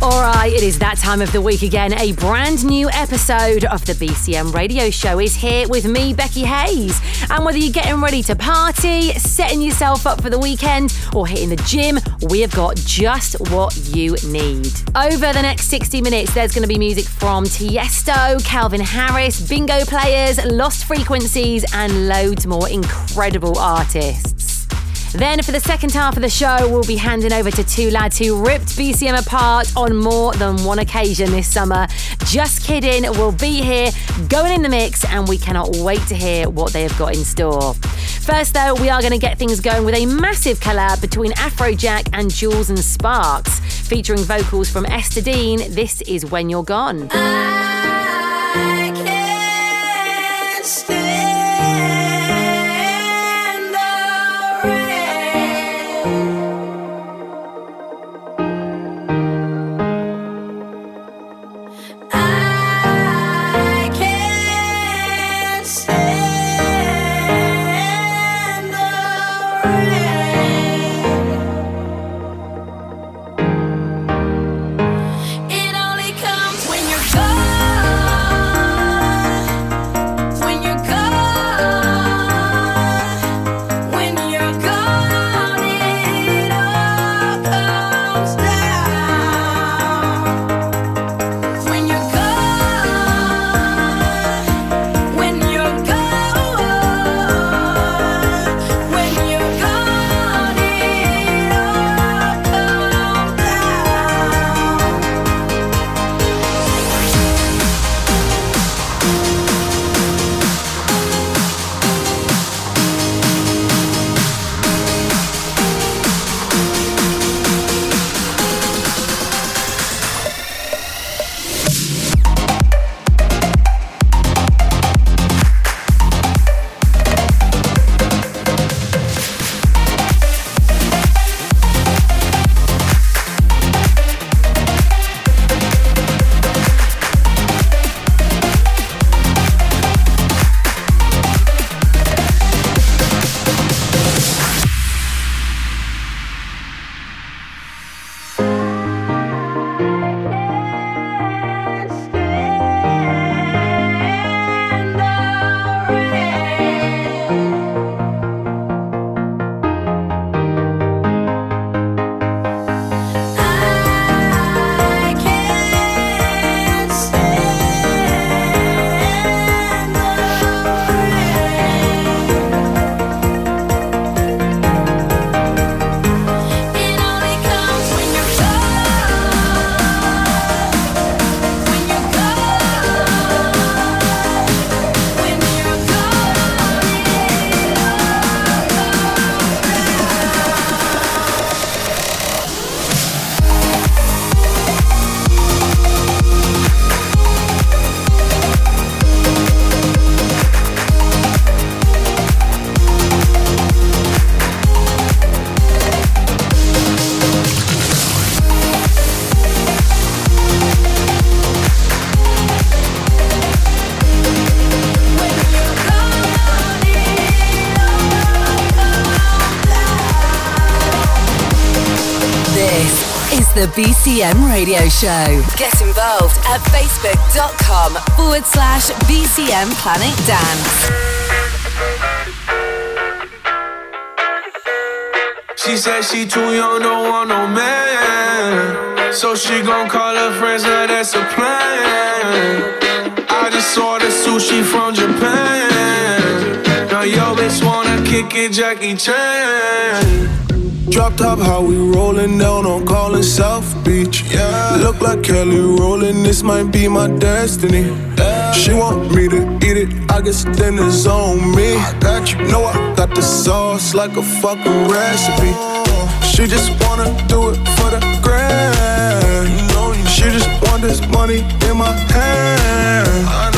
All right, it is that time of the week again. A brand new episode of the BCM radio show is here with me, Becky Hayes. And whether you're getting ready to party, setting yourself up for the weekend, or hitting the gym, we have got just what you need. Over the next 60 minutes, there's going to be music from Tiesto, Calvin Harris, bingo players, lost frequencies, and loads more incredible artists. Then, for the second half of the show, we'll be handing over to two lads who ripped BCM apart on more than one occasion this summer. Just kidding, we'll be here, going in the mix, and we cannot wait to hear what they have got in store. First, though, we are going to get things going with a massive collab between Afrojack and Jewelz and Sparks, featuring vocals from Ester Dean. This is When You're Gone. the BCM Radio Show. Get involved at facebook.com forward slash BCM Planet Dance. She said she too young, don't want no man. So she gon' call her friends, now that's a plan. I just saw the sushi from Japan. Now yo bitch wanna kick it, Jackie Chan. Drop top, how we rollin' down on callin' South Beach. Yeah. Look like Kelly rollin', this might be my destiny. Yeah. She want me to eat it, I guess then it's on me. I got you, know I got the sauce like a fucking recipe. She just wanna do it for the grand. She just want this money in my hand.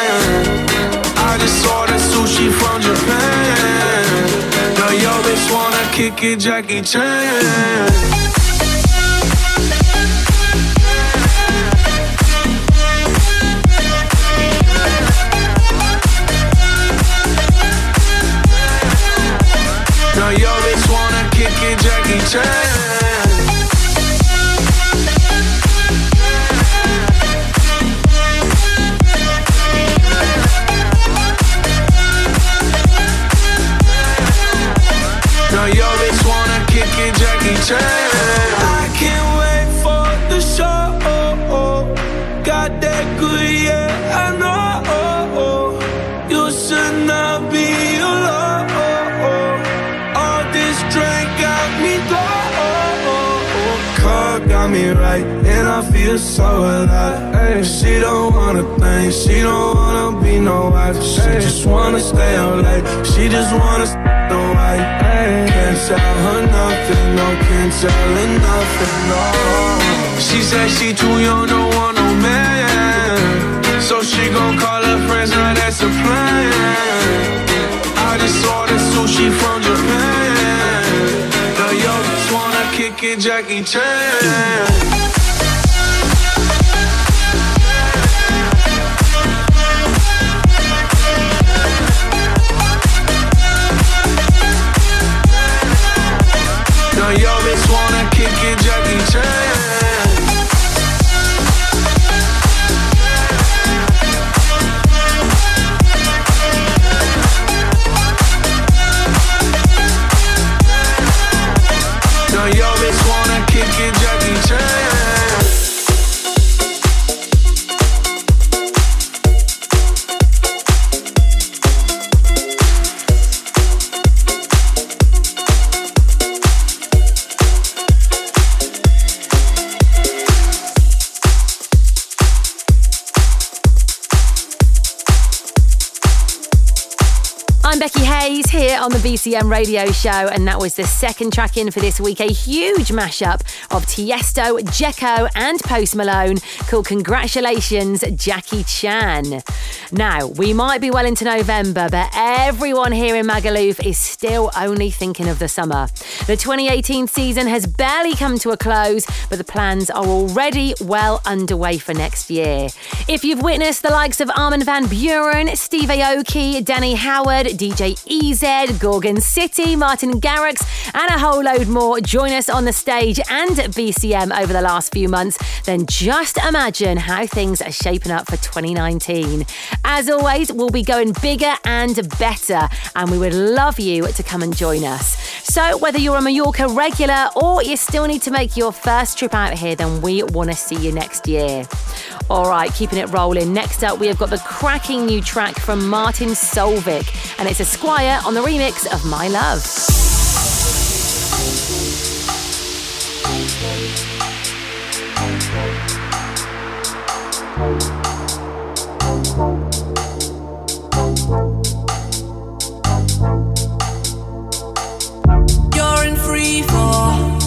Kick it, Jackie Chan. Now yo bitch wanna kick it, Jackie Chan. Feel so alive. She don't wanna think, she don't wanna be no wife. She just wanna stay up late. She just wanna stay the white. Can't tell her nothing, no, can't tell her nothing, no. She said she too young, don't want no man. So she gon' call her friends, now that's a plan. I just ordered sushi from Japan. The yo just wanna kick it, Jackie Chan. Now yo bitch wanna kick it, Jackie Chan. Wanna kick it, Jackie Chan. Radio show, and that was the second track in for this week. A huge mashup of Tiesto, Dzeko, and Post Malone called Congratulations, Jackie Chan. Now, we might be well into November, but everyone here in Magaluf is still only thinking of the summer. The 2018 season has barely come to a close, but the plans are already well underway for next year. If you've witnessed the likes of Armin van Buuren, Steve Aoki, Danny Howard, DJ EZ, Gorgon City, Martin Garrix, and a whole load more join us on the stage and at BCM over the last few months, then just imagine how things are shaping up for 2019. As always, we'll be going bigger and better, and we would love you to come and join us. So, whether you're a Mallorca regular or you still need to make your first trip out here, then we want to see you next year. All right, keeping it rolling. Next up, we have got the cracking new track from Martin Solveig, and it's a Squire on the remix of My Love. You're in free fall.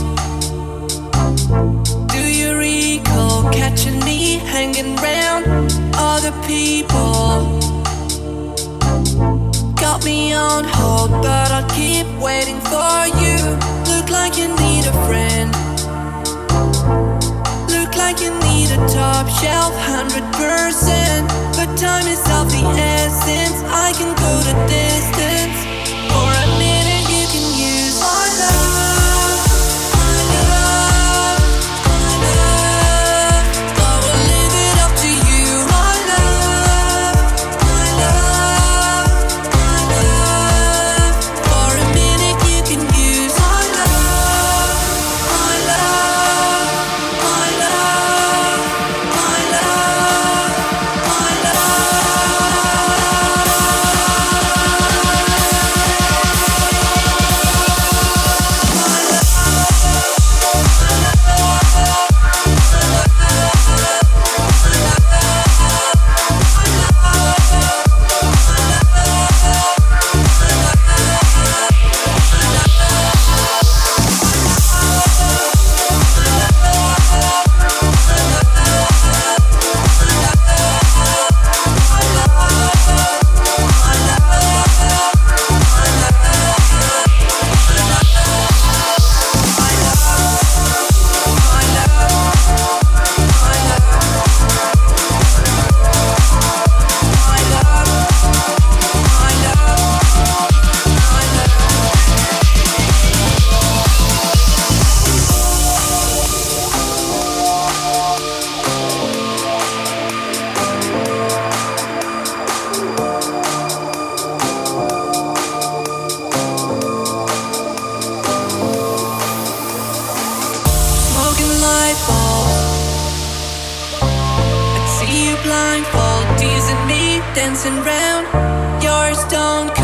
Do you recall catching me hanging around other people? Got me on hold, but I'll keep waiting for you. Look like you need a friend. Look like you need a top shelf, hundred percent. But time is of the essence. I can go the distance dancing round. You're stone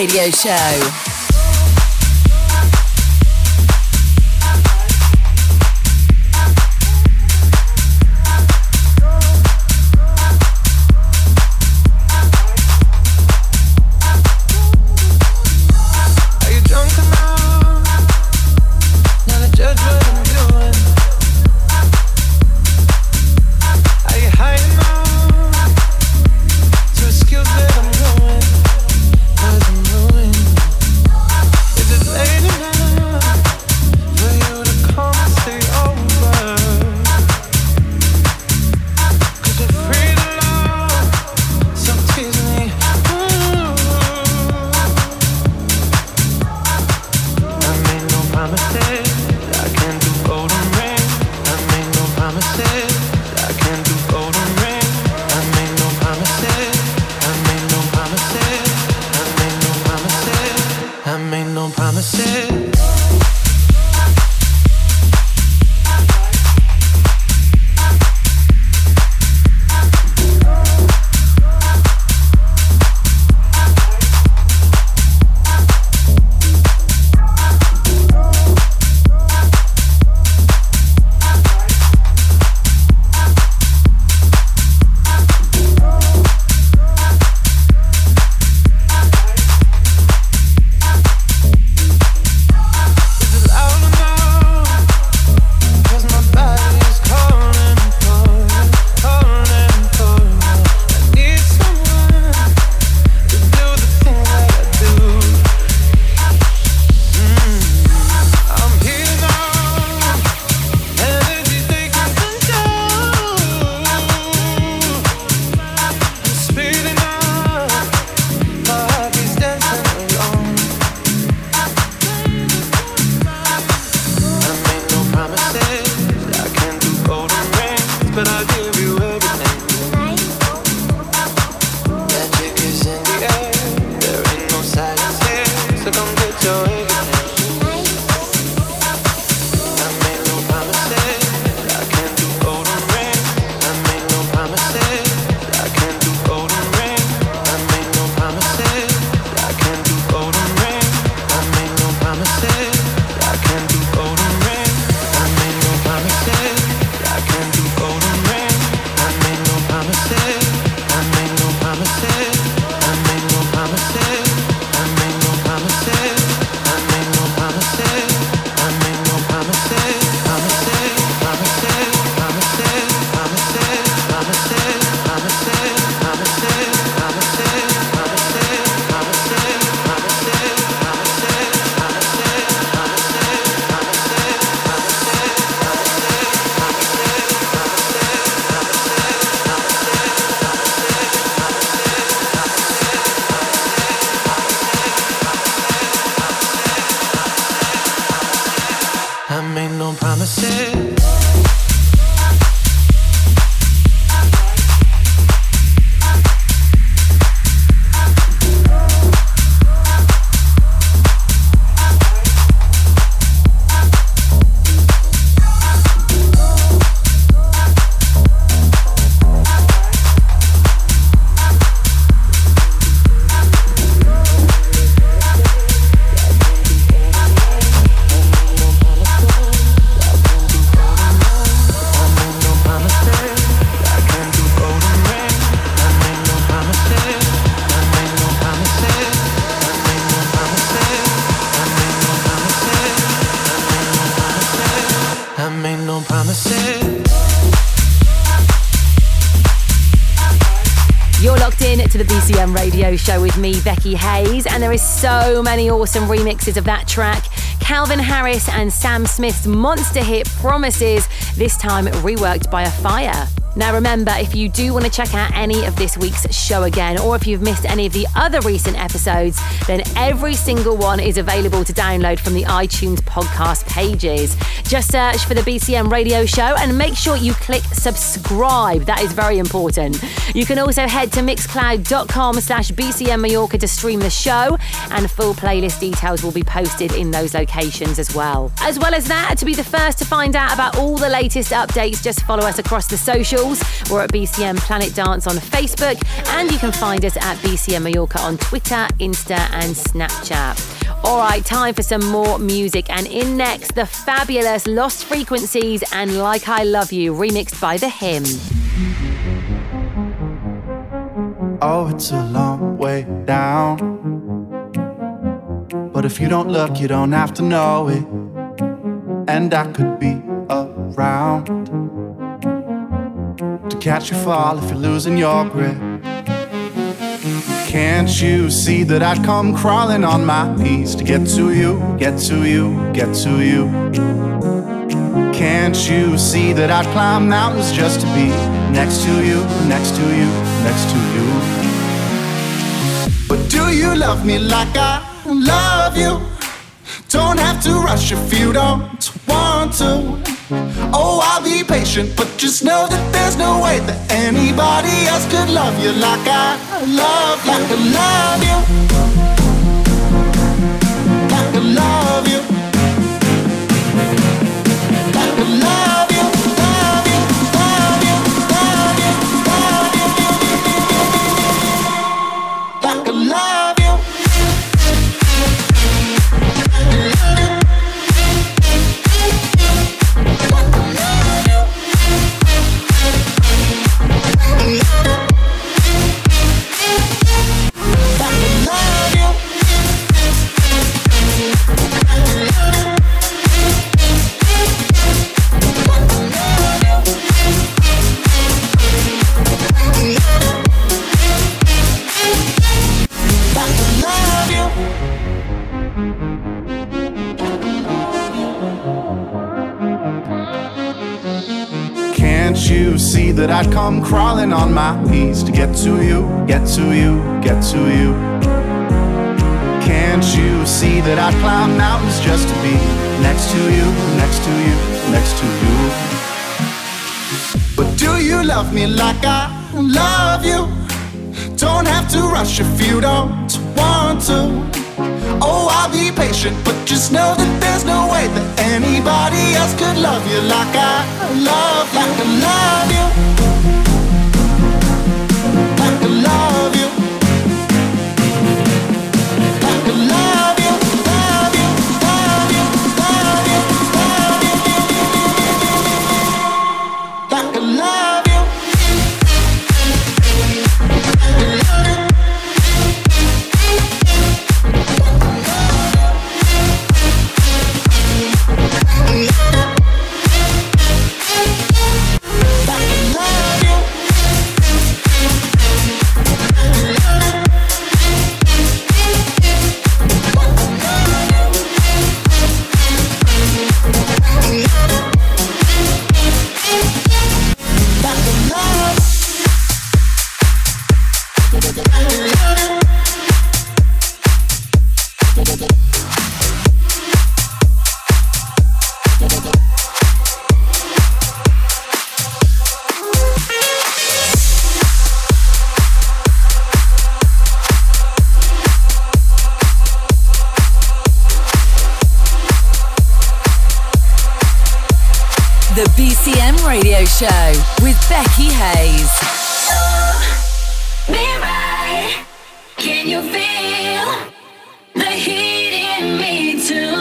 Radio Show. Hayes, and there is so many awesome remixes of that track. Calvin Harris and Sam Smith's monster hit Promises, this time reworked by a fire. Now, remember, if you do want to check out any of this week's show again, or if you've missed any of the other recent episodes, then every single one is available to download from the iTunes podcast pages. Just search for the BCM radio show and make sure you click subscribe. That is very important. You can also head to mixcloud.com slash BCM Mallorca to stream the show, and full playlist details will be posted in those locations as well. As well as that, to be the first to find out about all the latest updates, just follow us across the socials. We're at BCM Planet Dance on Facebook, and you can find us at BCM Mallorca on Twitter, Insta, and Snapchat. All right, time for some more music. And in next, the fabulous Lost Frequencies and Like I Love You, remixed by The Him. Oh, it's a long way down. But if you don't look, you don't have to know it. And I could be around to catch you fall if you're losing your grip. Can't you see that I'd come crawling on my knees to get to you, get to you, get to you? Can't you see that I'd climb mountains just to be next to you, next to you, next to you? But do you love me like I love you? Don't have to rush if you don't want to. Oh, I'll be patient, but just know that there's no way that anybody else could love you like I love, like I love you. Like I love you. See that I'd come crawling on my knees to get to you, get to you, get to you? Can't you see that I'd climb mountains just to be next to you, next to you, next to you? But do you love me like I love you? Don't have to rush if you don't want to. Oh, I'll be patient, but just know that there's no way that anybody else could love you like I love, like I love you. Me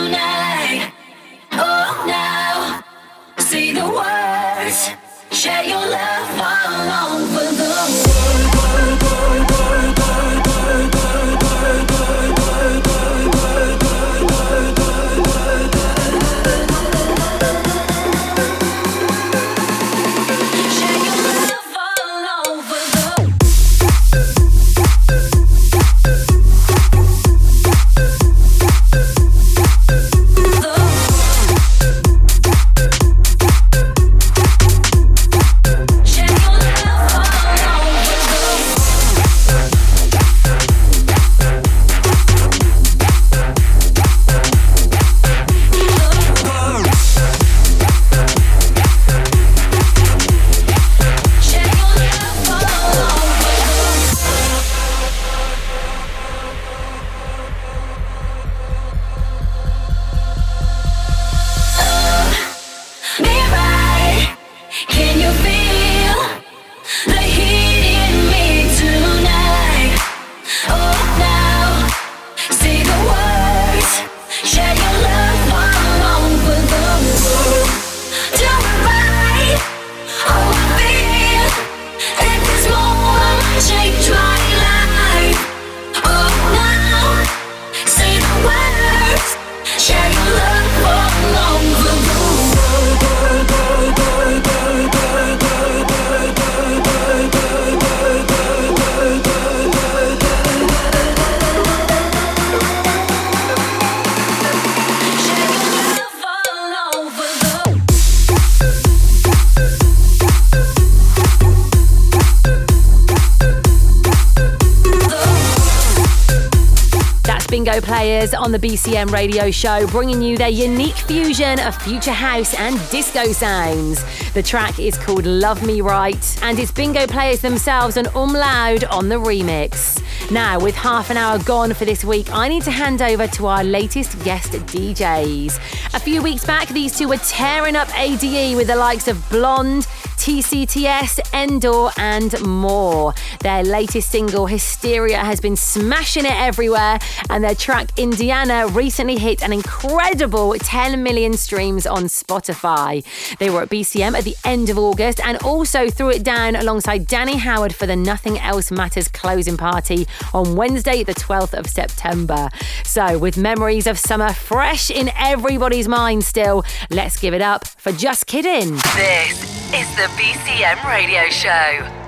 Bingo players on the BCM radio show, bringing you their unique fusion of future house and disco sounds. The track is called Love Me Right, and it's Bingo players themselves and Umloud on the remix. Now, with half an hour gone for this week, I need to hand over to our latest guest DJs. A few weeks back, these two were tearing up ADE with the likes of Blonde, TCTS, Endor, and more. Their latest single, Hysteria, has been smashing it everywhere, and their track, Indiana, recently hit an incredible 10 million streams on Spotify. They were at BCM at the end of August and also threw it down alongside Danny Howard for the Nothing Else Matters closing party on Wednesday, the 12th of September. So, with memories of summer fresh in everybody's mind still, let's give it up for Just Kiddin. This is the BCM Radio Show.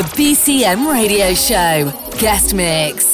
The BCM Radio Show. Guest Mix.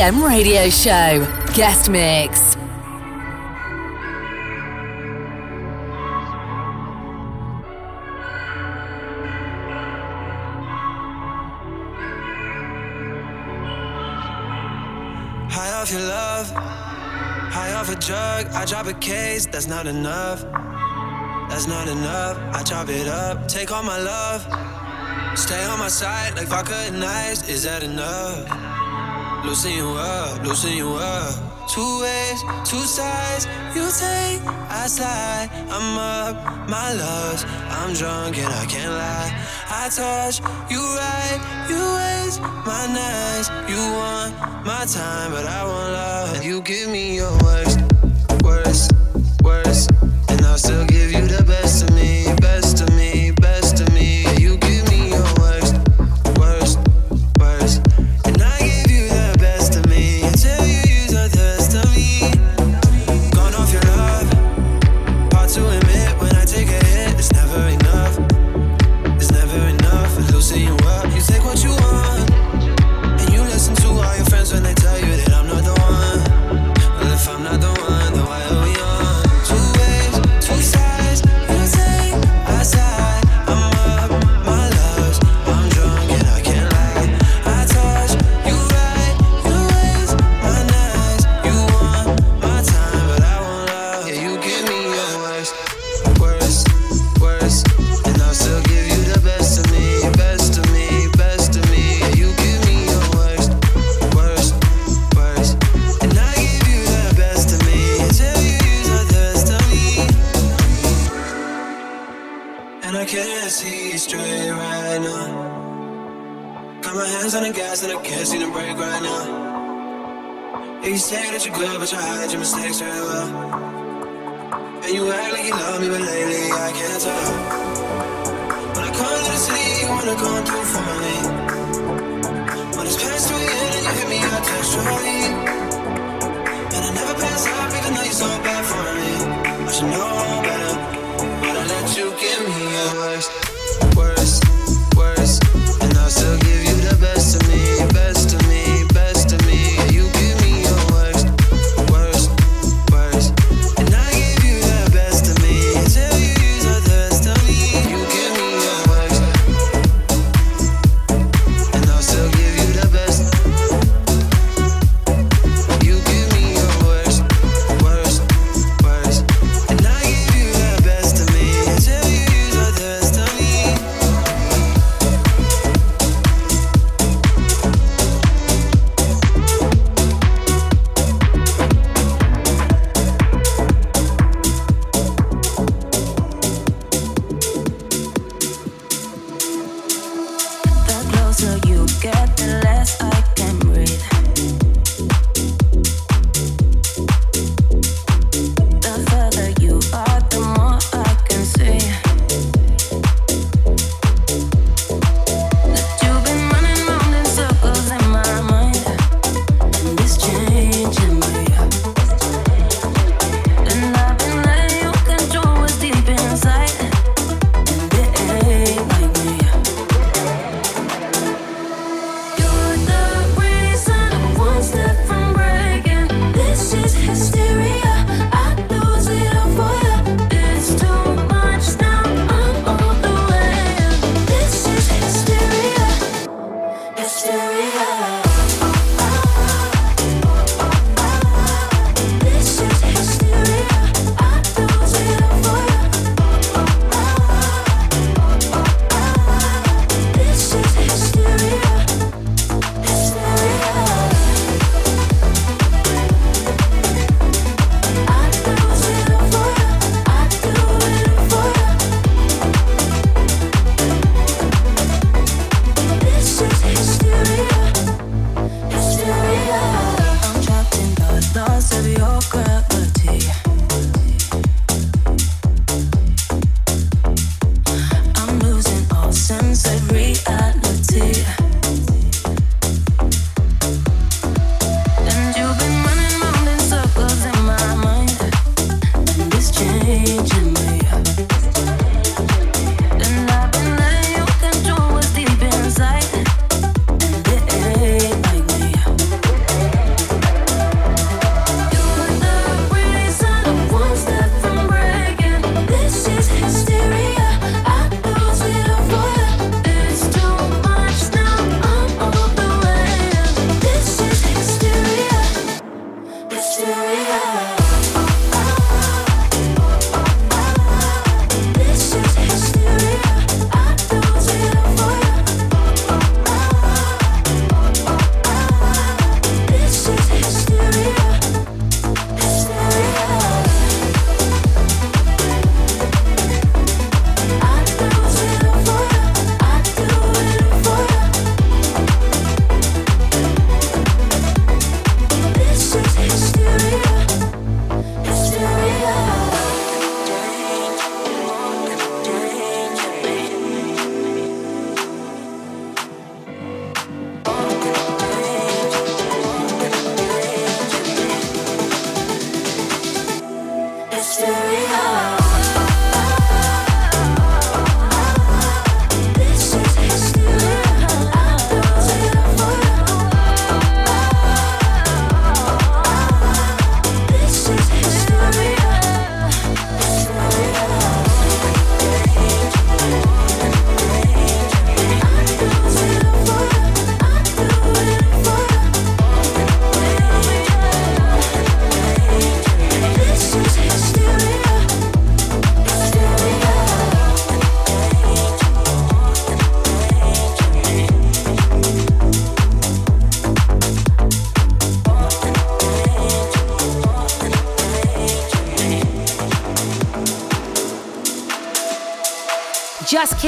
BCM Radio Show. Guest Mix. High off your love, high off a drug. I drop a case, that's not enough. That's not enough. I chop it up, take all my love. Stay on my side like vodka and ice. Is that enough? loosen you up, loosen you up. Two ways, two sides, you take, I slide. I'm up, my loves, I'm drunk and I can't lie. I touch, you right, you waste my nights. You want my time, but I want love. You give me your worst, worst, worst, and I'll still give you.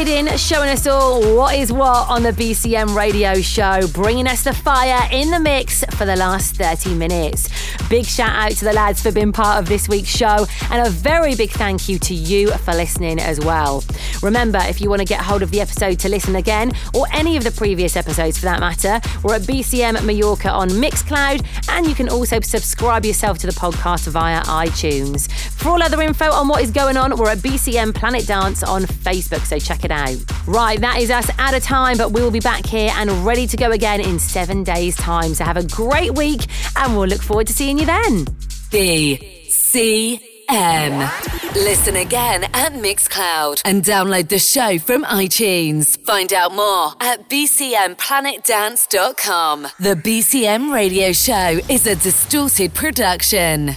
Kiddin, showing us all what is what on the BCM radio show, bringing us the fire in the mix for the last 30 minutes. Big shout out to the lads for being part of this week's show, and a very big thank you to you for listening as well. Remember, if you want to get hold of the episode to listen again, or any of the previous episodes for that matter, we're at BCM Mallorca on Mixcloud, and you can also subscribe yourself to the podcast via iTunes. For all other info on what is going on, we're at BCM Planet Dance on Facebook, so check it out. Right, that is us out of time, but we'll be back here and ready to go again in seven days' time. So have a great week, and we'll look forward to seeing you then. BCM. Listen again at Mixcloud and download the show from iTunes. Find out more at bcmplanetdance.com. The BCM radio show is a distorted production.